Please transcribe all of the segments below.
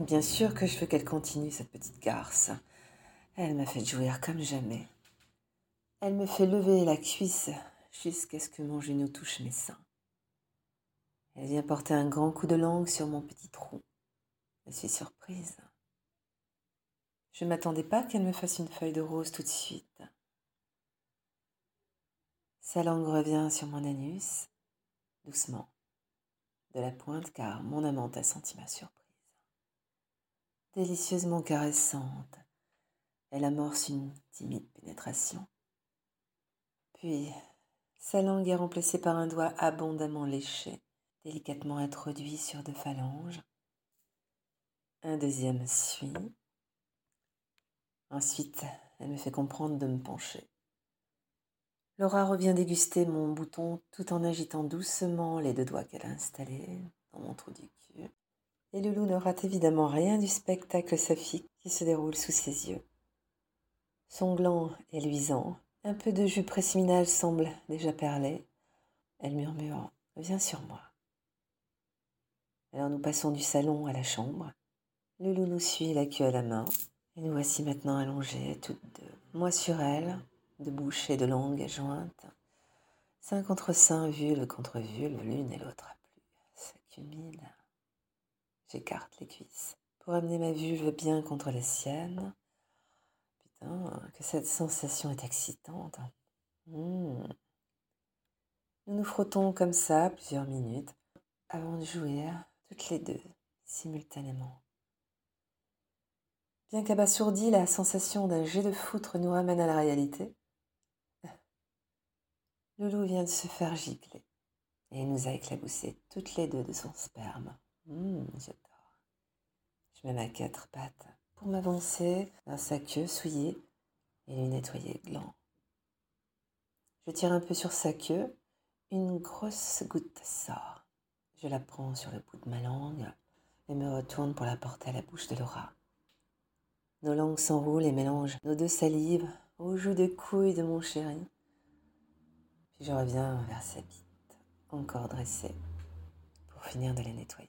Bien sûr que je veux qu'elle continue, cette petite garce. Elle m'a fait jouir comme jamais. Elle me fait lever la cuisse jusqu'à ce que mon genou touche mes seins. Elle vient porter un grand coup de langue sur mon petit trou. Je suis surprise. Je ne m'attendais pas qu'elle me fasse une feuille de rose tout de suite. Sa langue revient sur mon anus, doucement, de la pointe car mon amante a senti ma surprise. Délicieusement caressante, elle amorce une timide pénétration. Puis, sa langue est remplacée par un doigt abondamment léché, délicatement introduit sur deux phalanges. Un deuxième suit. Ensuite, elle me fait comprendre de me pencher. Laura revient déguster mon bouton tout en agitant doucement les deux doigts qu'elle a installés dans mon trou du cul. Et Loulou ne rate évidemment rien du spectacle saphique qui se déroule sous ses yeux. Son gland est luisant, un peu de jus préciminal semble déjà perler. Elle murmure Viens sur moi. Alors nous passons du salon à la chambre. Loulou nous suit la queue à la main. Et nous voici maintenant allongés, toutes deux. Moi sur elle, de bouche et de langue jointes. Sein contre sein, vulve contre vulve, l'une et l'autre à plus. S'accumule. J'écarte les cuisses pour amener ma vulve bien contre la sienne. Putain, que cette sensation est excitante. Hmm. Nous nous frottons comme ça plusieurs minutes avant de jouir toutes les deux simultanément. Bien qu'abasourdi, la sensation d'un jet de foutre nous ramène à la réalité. Loulou vient de se faire gicler et nous a éclaboussé toutes les deux de son sperme. Hum, j'adore. Je mets ma quatre pattes pour m'avancer vers sa queue souillée et lui nettoyer le gland. Je tire un peu sur sa queue, une grosse goutte sort. Je la prends sur le bout de ma langue et me retourne pour la porter à la bouche de Laura. Nos langues s'enroulent et mélangent nos deux salives aux joues de couilles de mon chéri. Puis je reviens vers sa bite, encore dressée, pour finir de la nettoyer.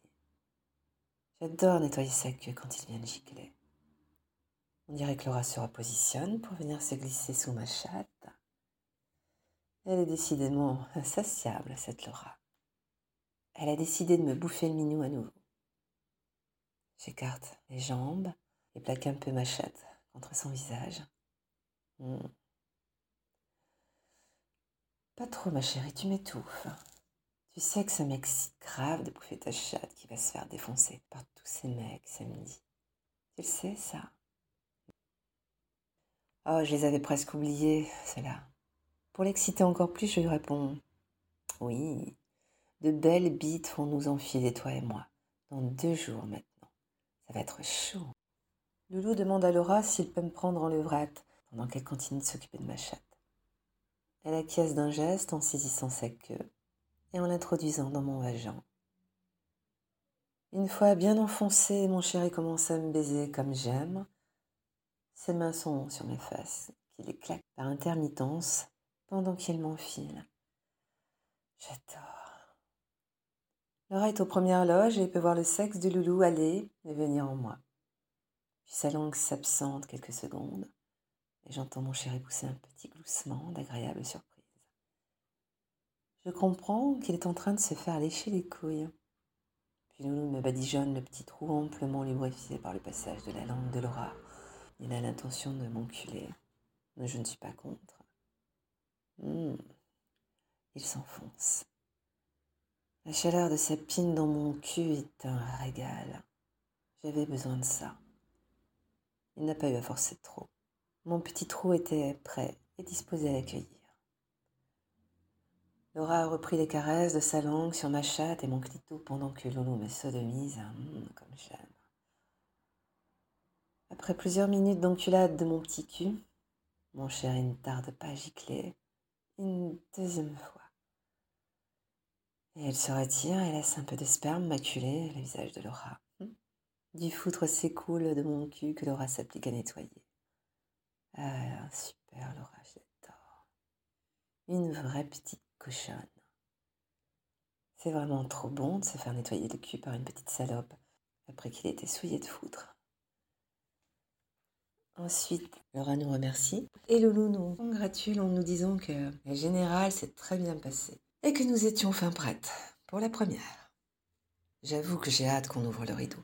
J'adore nettoyer sa queue quand il vient de gicler. On dirait que Laura se repositionne pour venir se glisser sous ma chatte. Elle est décidément insatiable, cette Laura. Elle a décidé de me bouffer le minou à nouveau. J'écarte les jambes et plaque un peu ma chatte contre son visage. Hmm. Pas trop, ma chérie, tu m'étouffes. Tu sais que ça m'excite grave de bouffer ta chatte qui va se faire défoncer par tous ces mecs samedi. Tu le sais, ça? Oh, je les avais presque oubliés, cela. Pour l'exciter encore plus, je lui réponds Oui, de belles bites vont nous enfiler, toi et moi, dans deux jours maintenant. Ça va être chaud. Loulou demande à Laura s'il peut me prendre en levrette pendant qu'elle continue de s'occuper de ma chatte. Elle acquiesce d'un geste en saisissant sa queue et en l'introduisant dans mon vagin. Une fois bien enfoncé, mon chéri commence à me baiser comme j'aime. Ses mains sont sur mes fesses, qui les par intermittence pendant qu'il m'enfile. J'adore. Laura est aux premières loges et peut voir le sexe du loulou aller et venir en moi. Puis sa langue s'absente quelques secondes et j'entends mon chéri pousser un petit gloussement d'agréable surprise. Je comprends qu'il est en train de se faire lécher les couilles. Puis Loulou me badigeonne le petit trou amplement lubrifié par le passage de la langue de Laura. Il a l'intention de m'enculer, mais je ne suis pas contre. Hmm. Il s'enfonce. La chaleur de sa pine dans mon cul est un régal. J'avais besoin de ça. Il n'a pas eu à forcer trop. Mon petit trou était prêt et disposé à l'accueillir. Laura a repris les caresses de sa langue sur ma chatte et mon clito pendant que Loulou me sodomise, comme j'aime. Après plusieurs minutes d'enculade de mon petit cul, mon chéri ne tarde pas à gicler une deuxième fois. Et elle se retire et laisse un peu de sperme maculer le visage de Laura. Mmh. Du foutre s'écoule de mon cul que Laura s'applique à nettoyer. Ah, super, Laura, j'adore. Une vraie petite cochonne. C'est vraiment trop bon de se faire nettoyer le cul par une petite salope après qu'il était souillé de foudre. Ensuite, Laura nous remercie et Loulou nous congratule en nous disant que la générale s'est très bien passée et que nous étions fin prêtes pour la première. J'avoue que j'ai hâte qu'on ouvre le rideau.